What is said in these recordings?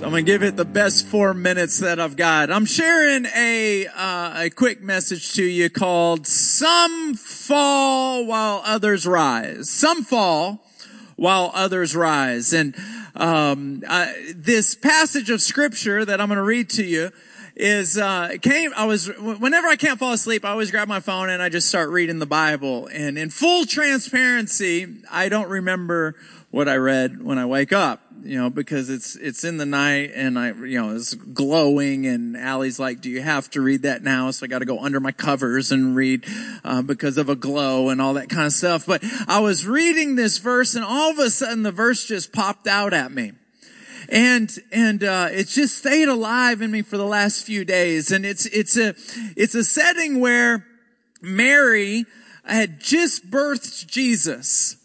I'm gonna give it the best four minutes that I've got. I'm sharing a uh, a quick message to you called "Some Fall While Others Rise." Some fall while others rise, and um, this passage of scripture that I'm to read to you is uh came I was whenever I can't fall asleep I always grab my phone and I just start reading the Bible and in full transparency I don't remember what I read when I wake up you know, because it's, it's in the night and I, you know, it's glowing and Allie's like, do you have to read that now? So I got to go under my covers and read, uh, because of a glow and all that kind of stuff. But I was reading this verse and all of a sudden the verse just popped out at me. And, and, uh, it's just stayed alive in me for the last few days. And it's, it's a, it's a setting where Mary had just birthed Jesus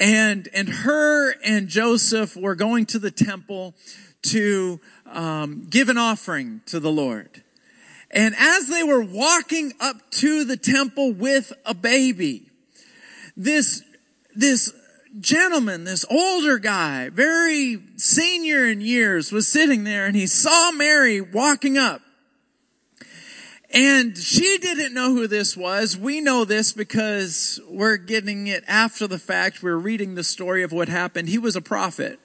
and and her and Joseph were going to the temple to um, give an offering to the Lord. And as they were walking up to the temple with a baby, this this gentleman, this older guy, very senior in years, was sitting there and he saw Mary walking up. And she didn't know who this was. We know this because we're getting it after the fact. We're reading the story of what happened. He was a prophet.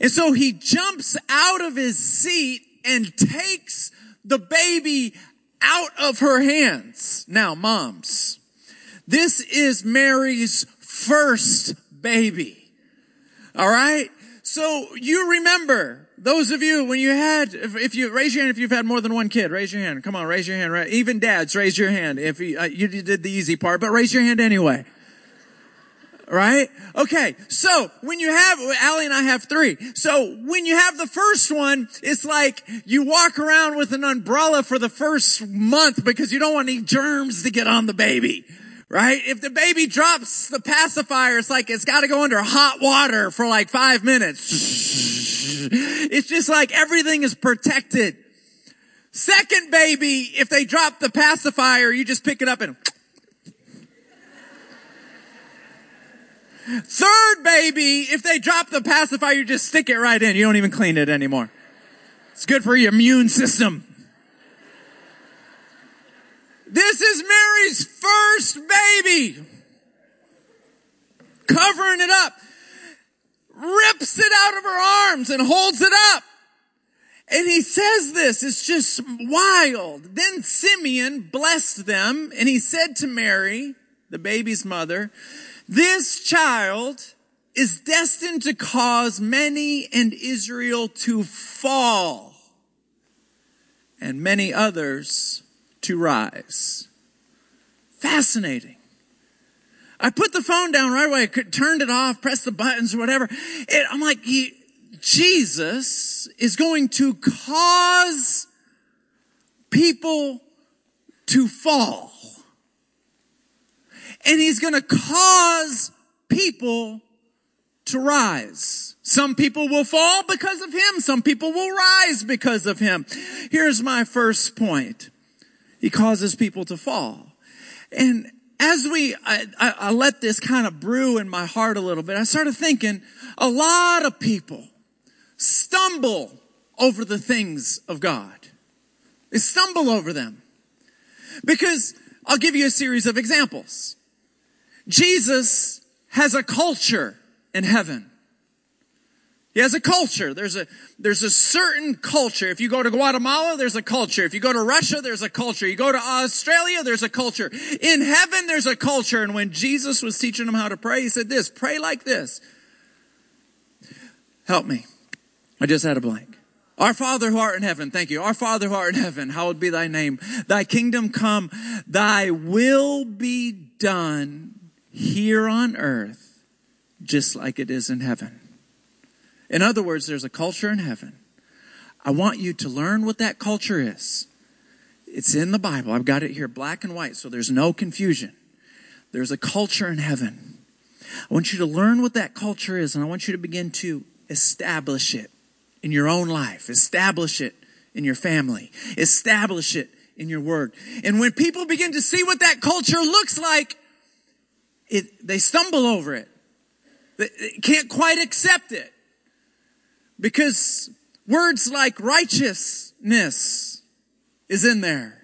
And so he jumps out of his seat and takes the baby out of her hands. Now, moms, this is Mary's first baby. All right? So you remember those of you, when you had, if, if, you, raise your hand if you've had more than one kid, raise your hand. Come on, raise your hand. Right? Even dads, raise your hand. If you, uh, you did the easy part, but raise your hand anyway. Right? Okay. So when you have, Allie and I have three. So when you have the first one, it's like you walk around with an umbrella for the first month because you don't want any germs to get on the baby. Right? If the baby drops the pacifier, it's like it's gotta go under hot water for like five minutes. It's just like everything is protected. Second baby, if they drop the pacifier, you just pick it up and Third baby, if they drop the pacifier, you just stick it right in. You don't even clean it anymore. It's good for your immune system. This is Mary's first baby. Covering it up rips it out of her arms and holds it up. And he says this, it's just wild. Then Simeon blessed them and he said to Mary, the baby's mother, this child is destined to cause many in Israel to fall and many others to rise. Fascinating. I put the phone down right away. I could, turned it off, pressed the buttons or whatever. It, I'm like, he, Jesus is going to cause people to fall. And he's going to cause people to rise. Some people will fall because of him. Some people will rise because of him. Here's my first point. He causes people to fall. And as we, I, I, I let this kind of brew in my heart a little bit, I started thinking a lot of people stumble over the things of God. They stumble over them. Because I'll give you a series of examples. Jesus has a culture in heaven. He has a culture. There's a, there's a certain culture. If you go to Guatemala, there's a culture. If you go to Russia, there's a culture. You go to Australia, there's a culture. In heaven, there's a culture. And when Jesus was teaching them how to pray, he said this, pray like this. Help me. I just had a blank. Our Father who art in heaven, thank you. Our Father who art in heaven, hallowed be thy name. Thy kingdom come, thy will be done here on earth, just like it is in heaven. In other words, there's a culture in heaven. I want you to learn what that culture is. It's in the Bible. I've got it here black and white, so there's no confusion. There's a culture in heaven. I want you to learn what that culture is, and I want you to begin to establish it in your own life. Establish it in your family. Establish it in your word. And when people begin to see what that culture looks like, it, they stumble over it. They can't quite accept it. Because words like righteousness is in there.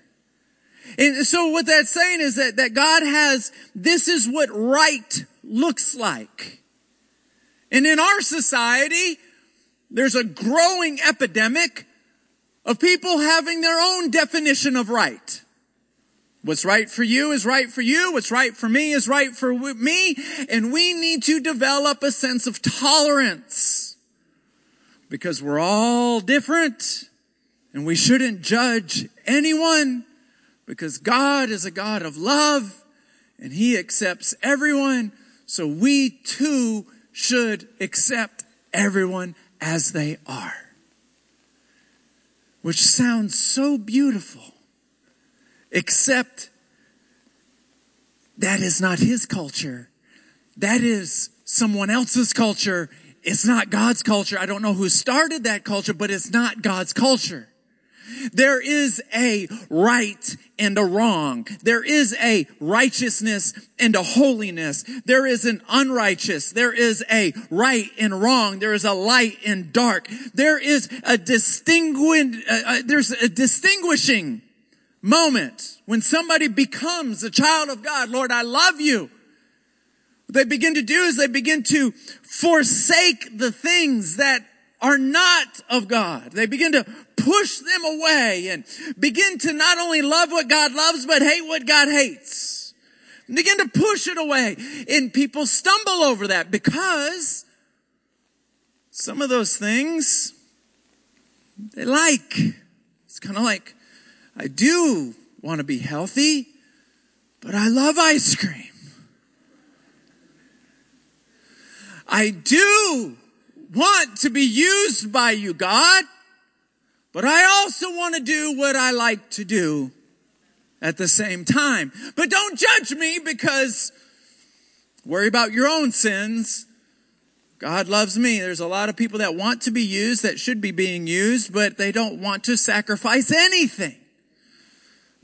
And so what that's saying is that, that God has, this is what right looks like. And in our society, there's a growing epidemic of people having their own definition of right. What's right for you is right for you. What's right for me is right for me. And we need to develop a sense of tolerance because we're all different and we shouldn't judge anyone because God is a God of love and he accepts everyone. So we too should accept everyone as they are. Which sounds so beautiful, except that is not his culture. That is someone else's culture. It's not God's culture. I don't know who started that culture, but it's not God's culture. There is a right and a wrong. There is a righteousness and a holiness. There is an unrighteous. There is a right and wrong. There is a light and dark. There is a distinguishing, uh, uh, there's a distinguishing moment when somebody becomes a child of God. Lord, I love you. They begin to do is they begin to forsake the things that are not of God. They begin to push them away and begin to not only love what God loves, but hate what God hates. Begin to push it away. And people stumble over that because some of those things they like. It's kind of like, I do want to be healthy, but I love ice cream. I do want to be used by you, God, but I also want to do what I like to do at the same time. But don't judge me because worry about your own sins. God loves me. There's a lot of people that want to be used, that should be being used, but they don't want to sacrifice anything.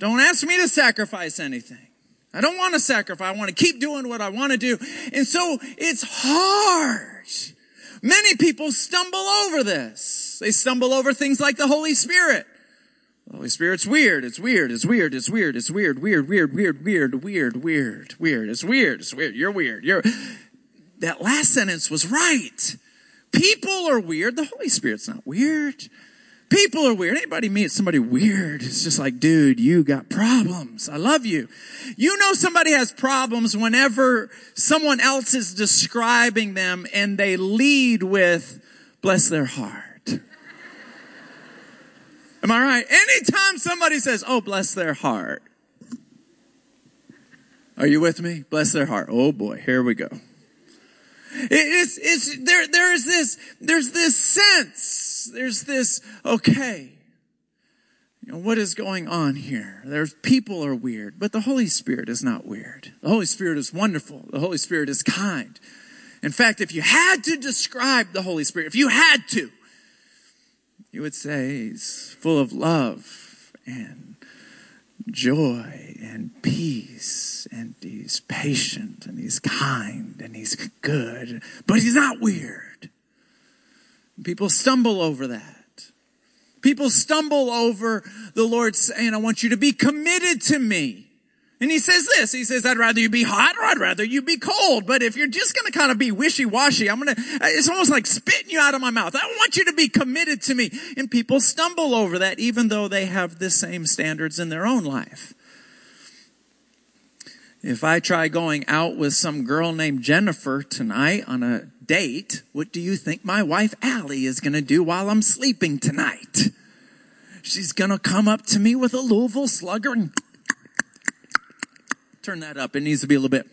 Don't ask me to sacrifice anything. I don't want to sacrifice. I want to keep doing what I want to do. And so it's hard. Many people stumble over this. They stumble over things like the Holy Spirit. The Holy Spirit's weird. It's weird. It's weird. It's weird. It's weird. Weird. Weird. Weird. Weird. Weird. Weird. Weird. It's weird. It's weird. You're weird. You're. That last sentence was right. People are weird. The Holy Spirit's not weird. People are weird. Anybody meet somebody weird? It's just like, dude, you got problems. I love you. You know somebody has problems whenever someone else is describing them and they lead with, bless their heart. Am I right? Anytime somebody says, oh, bless their heart. Are you with me? Bless their heart. Oh boy, here we go. It's, it's, there, there's this, there's this sense, there's this, okay, you know, what is going on here? There's people are weird, but the Holy Spirit is not weird. The Holy Spirit is wonderful. The Holy Spirit is kind. In fact, if you had to describe the Holy Spirit, if you had to, you would say he's full of love and joy and peace and he's patient and he's kind and he's good, but he's not weird. People stumble over that. People stumble over the Lord saying, I want you to be committed to me. And he says this, he says, I'd rather you be hot or I'd rather you be cold. But if you're just going to kind of be wishy-washy, I'm going to, it's almost like spitting you out of my mouth. I want you to be committed to me. And people stumble over that even though they have the same standards in their own life. If I try going out with some girl named Jennifer tonight on a date, what do you think my wife Allie is going to do while I'm sleeping tonight? She's going to come up to me with a Louisville slugger and turn that up. It needs to be a little bit.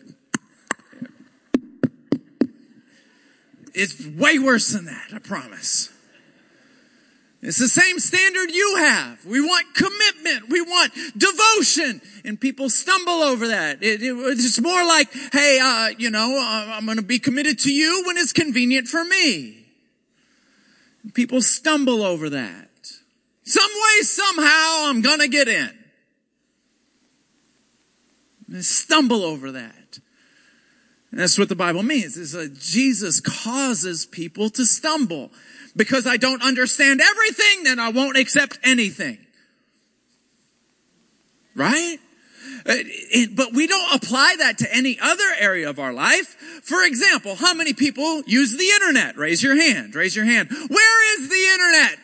It's way worse than that, I promise. It's the same standard you have. We want commitment. We want devotion. And people stumble over that. It, it, it's more like, hey, uh, you know, uh, I'm going to be committed to you when it's convenient for me. People stumble over that. Some way, somehow, I'm going to get in. Stumble over that. And that's what the Bible means, is that Jesus causes people to stumble. Because I don't understand everything, then I won't accept anything. Right? Uh, but we don't apply that to any other area of our life. For example, how many people use the internet? Raise your hand. Raise your hand. Where is the internet?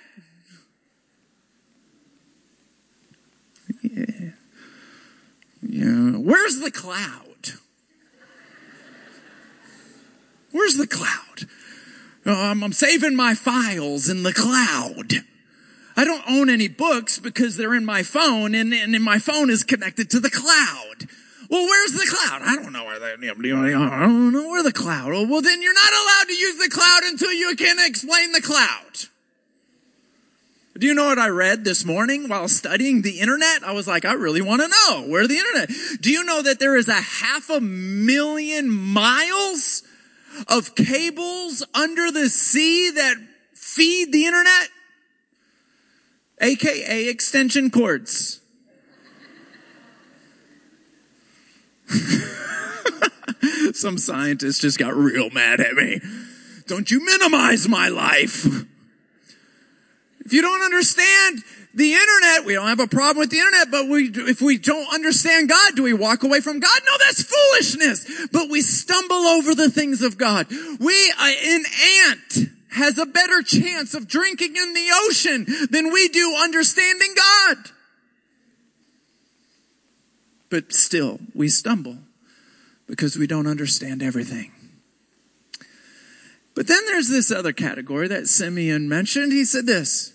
Yeah. yeah. Where's the cloud? Where's the cloud? Um, I'm saving my files in the cloud. I don't own any books because they're in my phone and, and my phone is connected to the cloud. Well, where's the cloud? I don't know where the, I don't know where the cloud. Oh, well, then you're not allowed to use the cloud until you can explain the cloud. Do you know what I read this morning while studying the internet? I was like, I really want to know where the internet. Do you know that there is a half a million miles of cables under the sea that feed the internet? AKA extension cords. Some scientists just got real mad at me. Don't you minimize my life. If you don't understand the internet, we don't have a problem with the internet, but we, if we don't understand God, do we walk away from God? No, that's foolishness. But we stumble over the things of God. We, uh, an ant has a better chance of drinking in the ocean than we do understanding God. But still, we stumble because we don't understand everything. But then there's this other category that Simeon mentioned. He said this.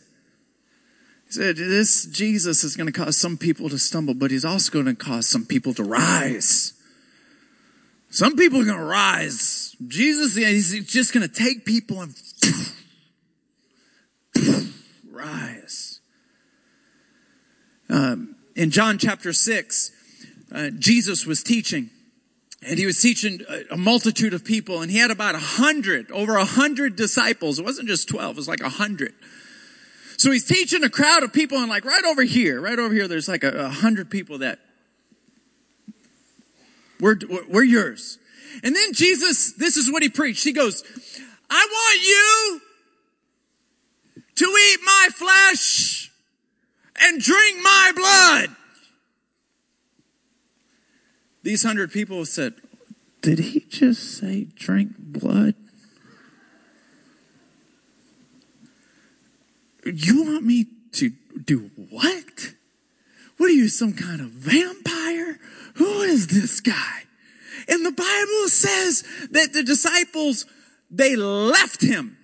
He said, this Jesus is going to cause some people to stumble, but he's also going to cause some people to rise. Some people are going to rise. Jesus, he's just going to take people and rise. Um, in John chapter 6, uh, Jesus was teaching. And he was teaching a multitude of people, and he had about a hundred, over a hundred disciples. It wasn't just 12, it was like a hundred. So he's teaching a crowd of people, and like right over here, right over here, there's like a, a hundred people that we're, we're yours. And then Jesus, this is what he preached. He goes, I want you to eat my flesh and drink my blood. These hundred people said, Did he just say drink blood? You want me to do what? What are you, some kind of vampire? Who is this guy? And the Bible says that the disciples, they left him.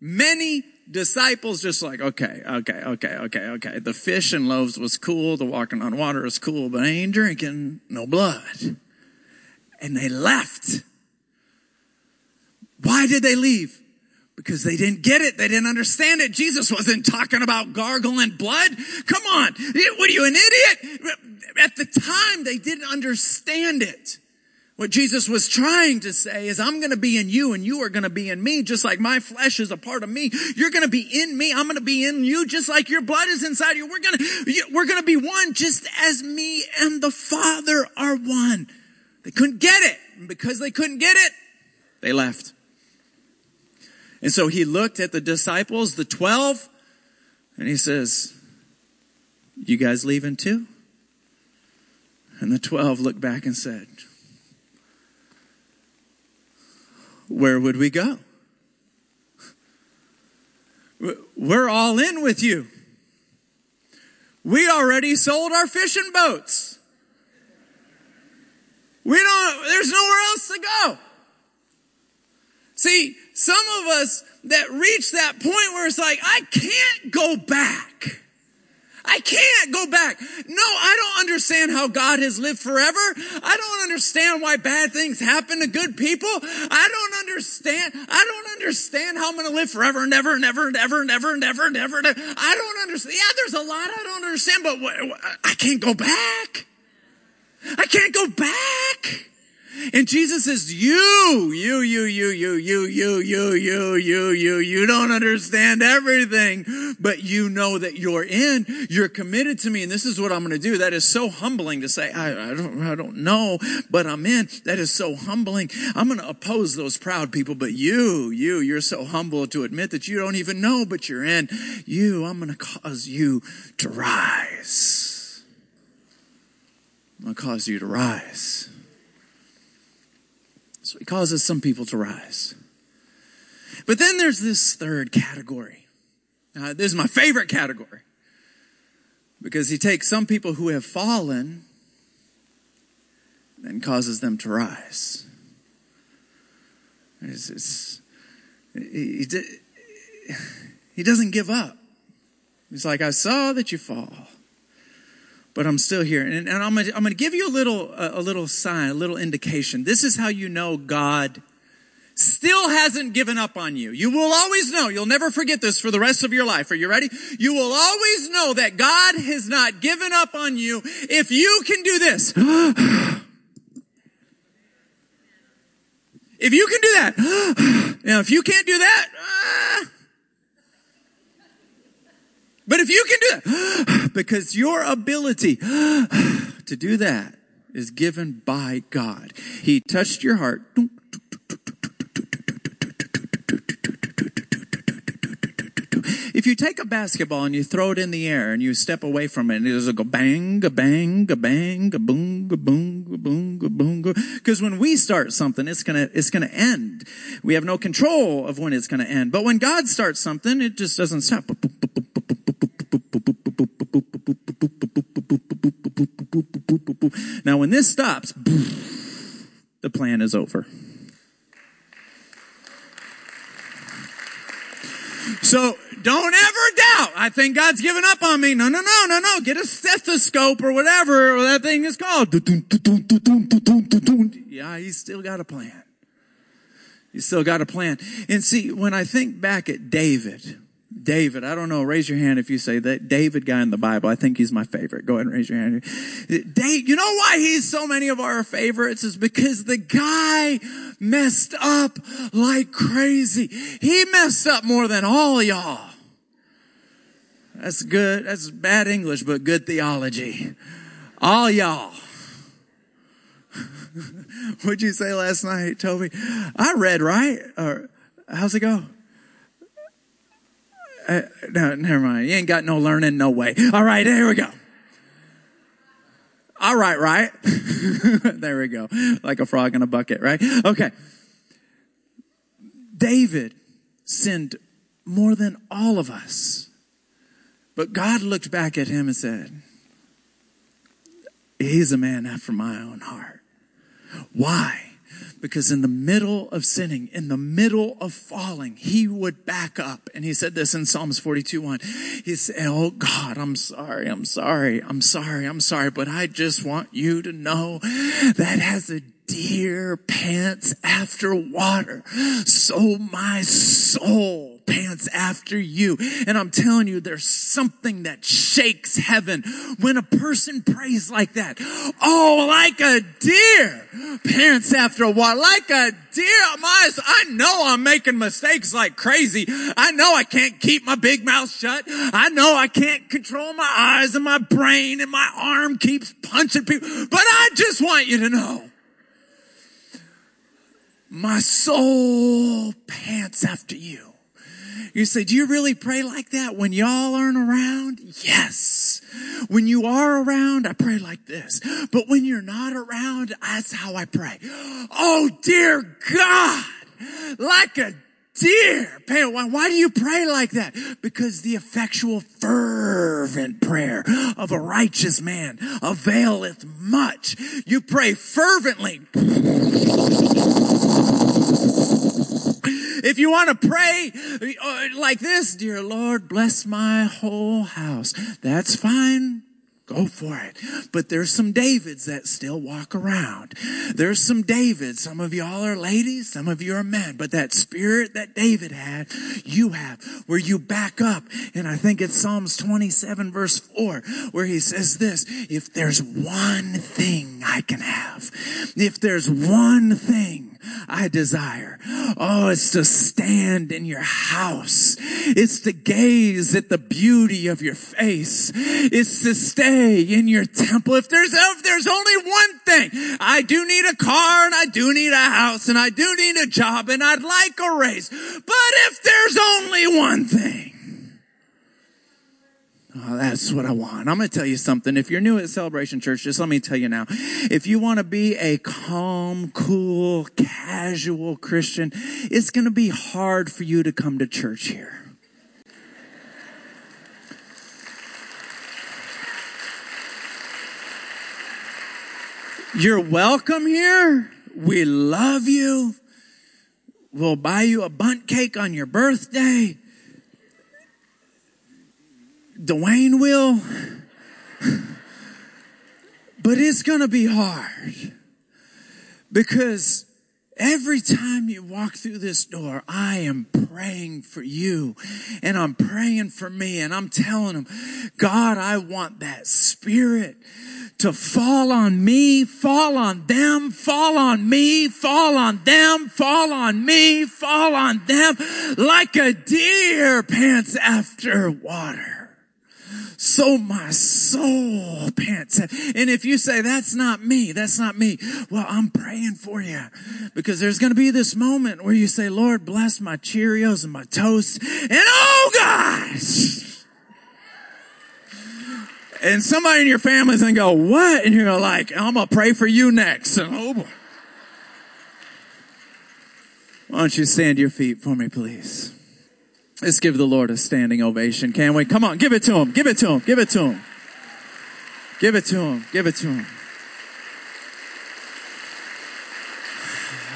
Many disciples just like, okay, okay, okay, okay, okay. The fish and loaves was cool. The walking on water was cool, but I ain't drinking no blood. And they left. Why did they leave? Because they didn't get it. They didn't understand it. Jesus wasn't talking about gargling blood. Come on. What are you, an idiot? At the time, they didn't understand it. What Jesus was trying to say is, I'm going to be in you and you are going to be in me, just like my flesh is a part of me. You're going to be in me. I'm going to be in you, just like your blood is inside you. We're going to, we're going to be one, just as me and the Father are one. They couldn't get it. And because they couldn't get it, they left. And so he looked at the disciples, the 12, and he says, you guys leaving too? And the 12 looked back and said, where would we go? We're all in with you. We already sold our fishing boats. We don't, there's nowhere else to go. See, some of us that reach that point where it's like, I can't go back. I can't go back. No, I don't understand how God has lived forever. I don't understand why bad things happen to good people. I don't understand. I don't understand how I'm going to live forever and ever and ever and ever and ever and ever and ever. I don't understand. Yeah, there's a lot I don't understand, but I can't go back. I can't go back. And Jesus says, you, you, you, you, you, you, you, you, you, you, you, you don't understand everything, but you know that you're in, you're committed to me, and this is what I'm going to do. That is so humbling to say, I, I don't, I don't know, but I'm in. That is so humbling. I'm going to oppose those proud people, but you, you, you're so humble to admit that you don't even know, but you're in. You, I'm going to cause you to rise. I'm going to cause you to rise. So he causes some people to rise. But then there's this third category. Uh, this is my favorite category. Because he takes some people who have fallen and causes them to rise. It's, it's, he, he doesn't give up. He's like, I saw that you fall but I'm still here. And, and I'm going to give you a little, a, a little sign, a little indication. This is how you know God still hasn't given up on you. You will always know, you'll never forget this for the rest of your life. Are you ready? You will always know that God has not given up on you if you can do this. if you can do that, now if you can't do that, uh, but if you can do that, because your ability to do that is given by God. He touched your heart. If you take a basketball and you throw it in the air and you step away from it and it'll go bang, a bang, a bang, a boom, a boom, a boom, a boom. Because when we start something, it's gonna, it's gonna end. We have no control of when it's gonna end. But when God starts something, it just doesn't stop. Now, when this stops, the plan is over. So don't ever doubt. I think God's given up on me. No, no, no, no, no. Get a stethoscope or whatever that thing is called. Yeah, he's still got a plan. He's still got a plan. And see, when I think back at David, David, I don't know, raise your hand if you say that David guy in the Bible. I think he's my favorite. Go ahead and raise your hand. Dave, you know why he's so many of our favorites is because the guy messed up like crazy. He messed up more than all y'all. That's good. That's bad English, but good theology. All y'all. What'd you say last night, Toby? I read right. Or how's it go? Uh, no, never mind. You ain't got no learning, no way. All right, here we go. All right, right? there we go. Like a frog in a bucket, right? Okay. David sinned more than all of us. But God looked back at him and said, He's a man after my own heart. Why? Because in the middle of sinning, in the middle of falling, he would back up. And he said this in Psalms 42 1. He said, Oh God, I'm sorry, I'm sorry, I'm sorry, I'm sorry, but I just want you to know that as a deer pants after water, so my soul pants after you. And I'm telling you, there's something that shakes heaven when a person prays like that. Oh, like a deer pants after water, like a deer. My, I know I'm making mistakes like crazy. I know I can't keep my big mouth shut. I know I can't control my eyes and my brain and my arm keeps punching people. But I just want you to know my soul pants after you. You say, do you really pray like that when y'all aren't around? Yes. When you are around, I pray like this. But when you're not around, that's how I pray. Oh dear God, like a deer. Why do you pray like that? Because the effectual fervent prayer of a righteous man availeth much. You pray fervently. If you want to pray uh, like this, dear Lord, bless my whole house. That's fine. Go for it. But there's some Davids that still walk around. There's some Davids. Some of y'all are ladies. Some of you are men. But that spirit that David had, you have, where you back up. And I think it's Psalms 27 verse 4, where he says this, if there's one thing I can have, if there's one thing I desire. Oh, it's to stand in your house. It's to gaze at the beauty of your face. It's to stay in your temple. If there's, if there's only one thing, I do need a car and I do need a house and I do need a job and I'd like a raise. But if there's only one thing, Oh, that's what I want. I'm going to tell you something. If you're new at Celebration Church, just let me tell you now. If you want to be a calm, cool, casual Christian, it's going to be hard for you to come to church here. You're welcome here. We love you. We'll buy you a Bundt cake on your birthday. Dwayne will. but it's going to be hard because every time you walk through this door, I am praying for you. And I'm praying for me. And I'm telling them, God, I want that spirit to fall on me, fall on them, fall on me, fall on them, fall on me, fall on them like a deer pants after water so my soul pants. And if you say, that's not me, that's not me, well, I'm praying for you because there's going to be this moment where you say, Lord, bless my Cheerios and my toast. And oh gosh! And somebody in your family's gonna go, what? And you're like, I'm gonna pray for you next. And oh boy. Why don't you stand your feet for me, please? Let's give the Lord a standing ovation, can we? Come on, give it to him, give it to him, give it to him. Give it to him, give it to him.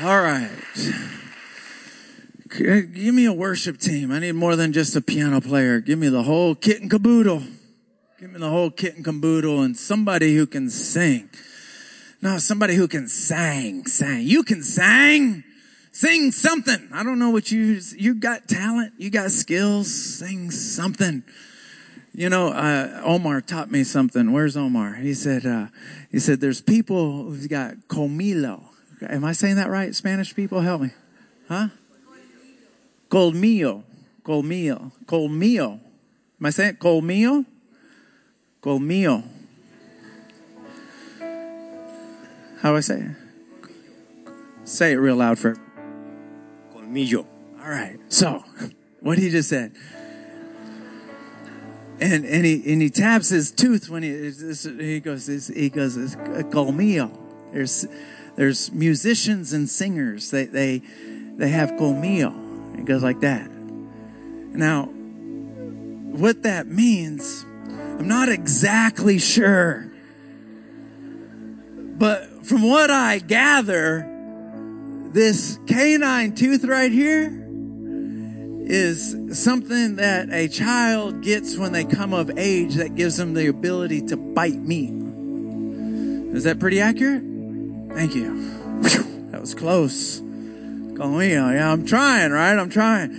All right. Give me a worship team. I need more than just a piano player. Give me the whole kit and caboodle. Give me the whole kit and caboodle and somebody who can sing. No, somebody who can sing, sing. You can sing. Sing something. I don't know what you, you got talent, you got skills, sing something. You know, uh, Omar taught me something. Where's Omar? He said, uh, he said, there's people who've got colmillo. Am I saying that right? Spanish people, help me. Huh? Colmillo. Colmillo. Colmillo. Am I saying colmillo? Colmillo. How do I say it? Say it real loud for colmillo. All right. So, what he just said. And, and he, and he taps his tooth when he, he goes, he goes, it's uh, colmillo. There's, there's musicians and singers. They, they, they have colmillo. It goes like that. Now, what that means, I'm not exactly sure. But from what I gather, this canine tooth right here is something that a child gets when they come of age that gives them the ability to bite meat. Is that pretty accurate? Thank you. That was close. Me. Yeah, I'm trying, right? I'm trying.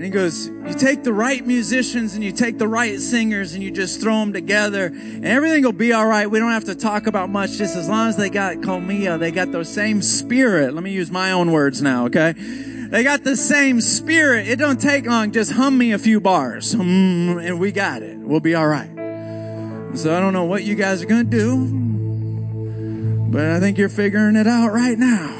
And he goes, you take the right musicians and you take the right singers and you just throw them together and everything will be all right. We don't have to talk about much just as long as they got colmillo. They got the same spirit. Let me use my own words now, okay? They got the same spirit. It don't take long. Just hum me a few bars hmm, and we got it. We'll be all right. So I don't know what you guys are going to do, but I think you're figuring it out right now.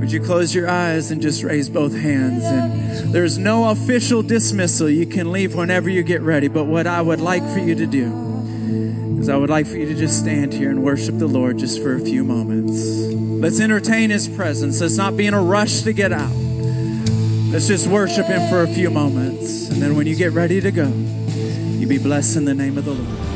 Would you close your eyes and just raise both hands? And there's no official dismissal. You can leave whenever you get ready. But what I would like for you to do is I would like for you to just stand here and worship the Lord just for a few moments. Let's entertain His presence. Let's not be in a rush to get out. Let's just worship Him for a few moments. And then when you get ready to go, you be blessed in the name of the Lord.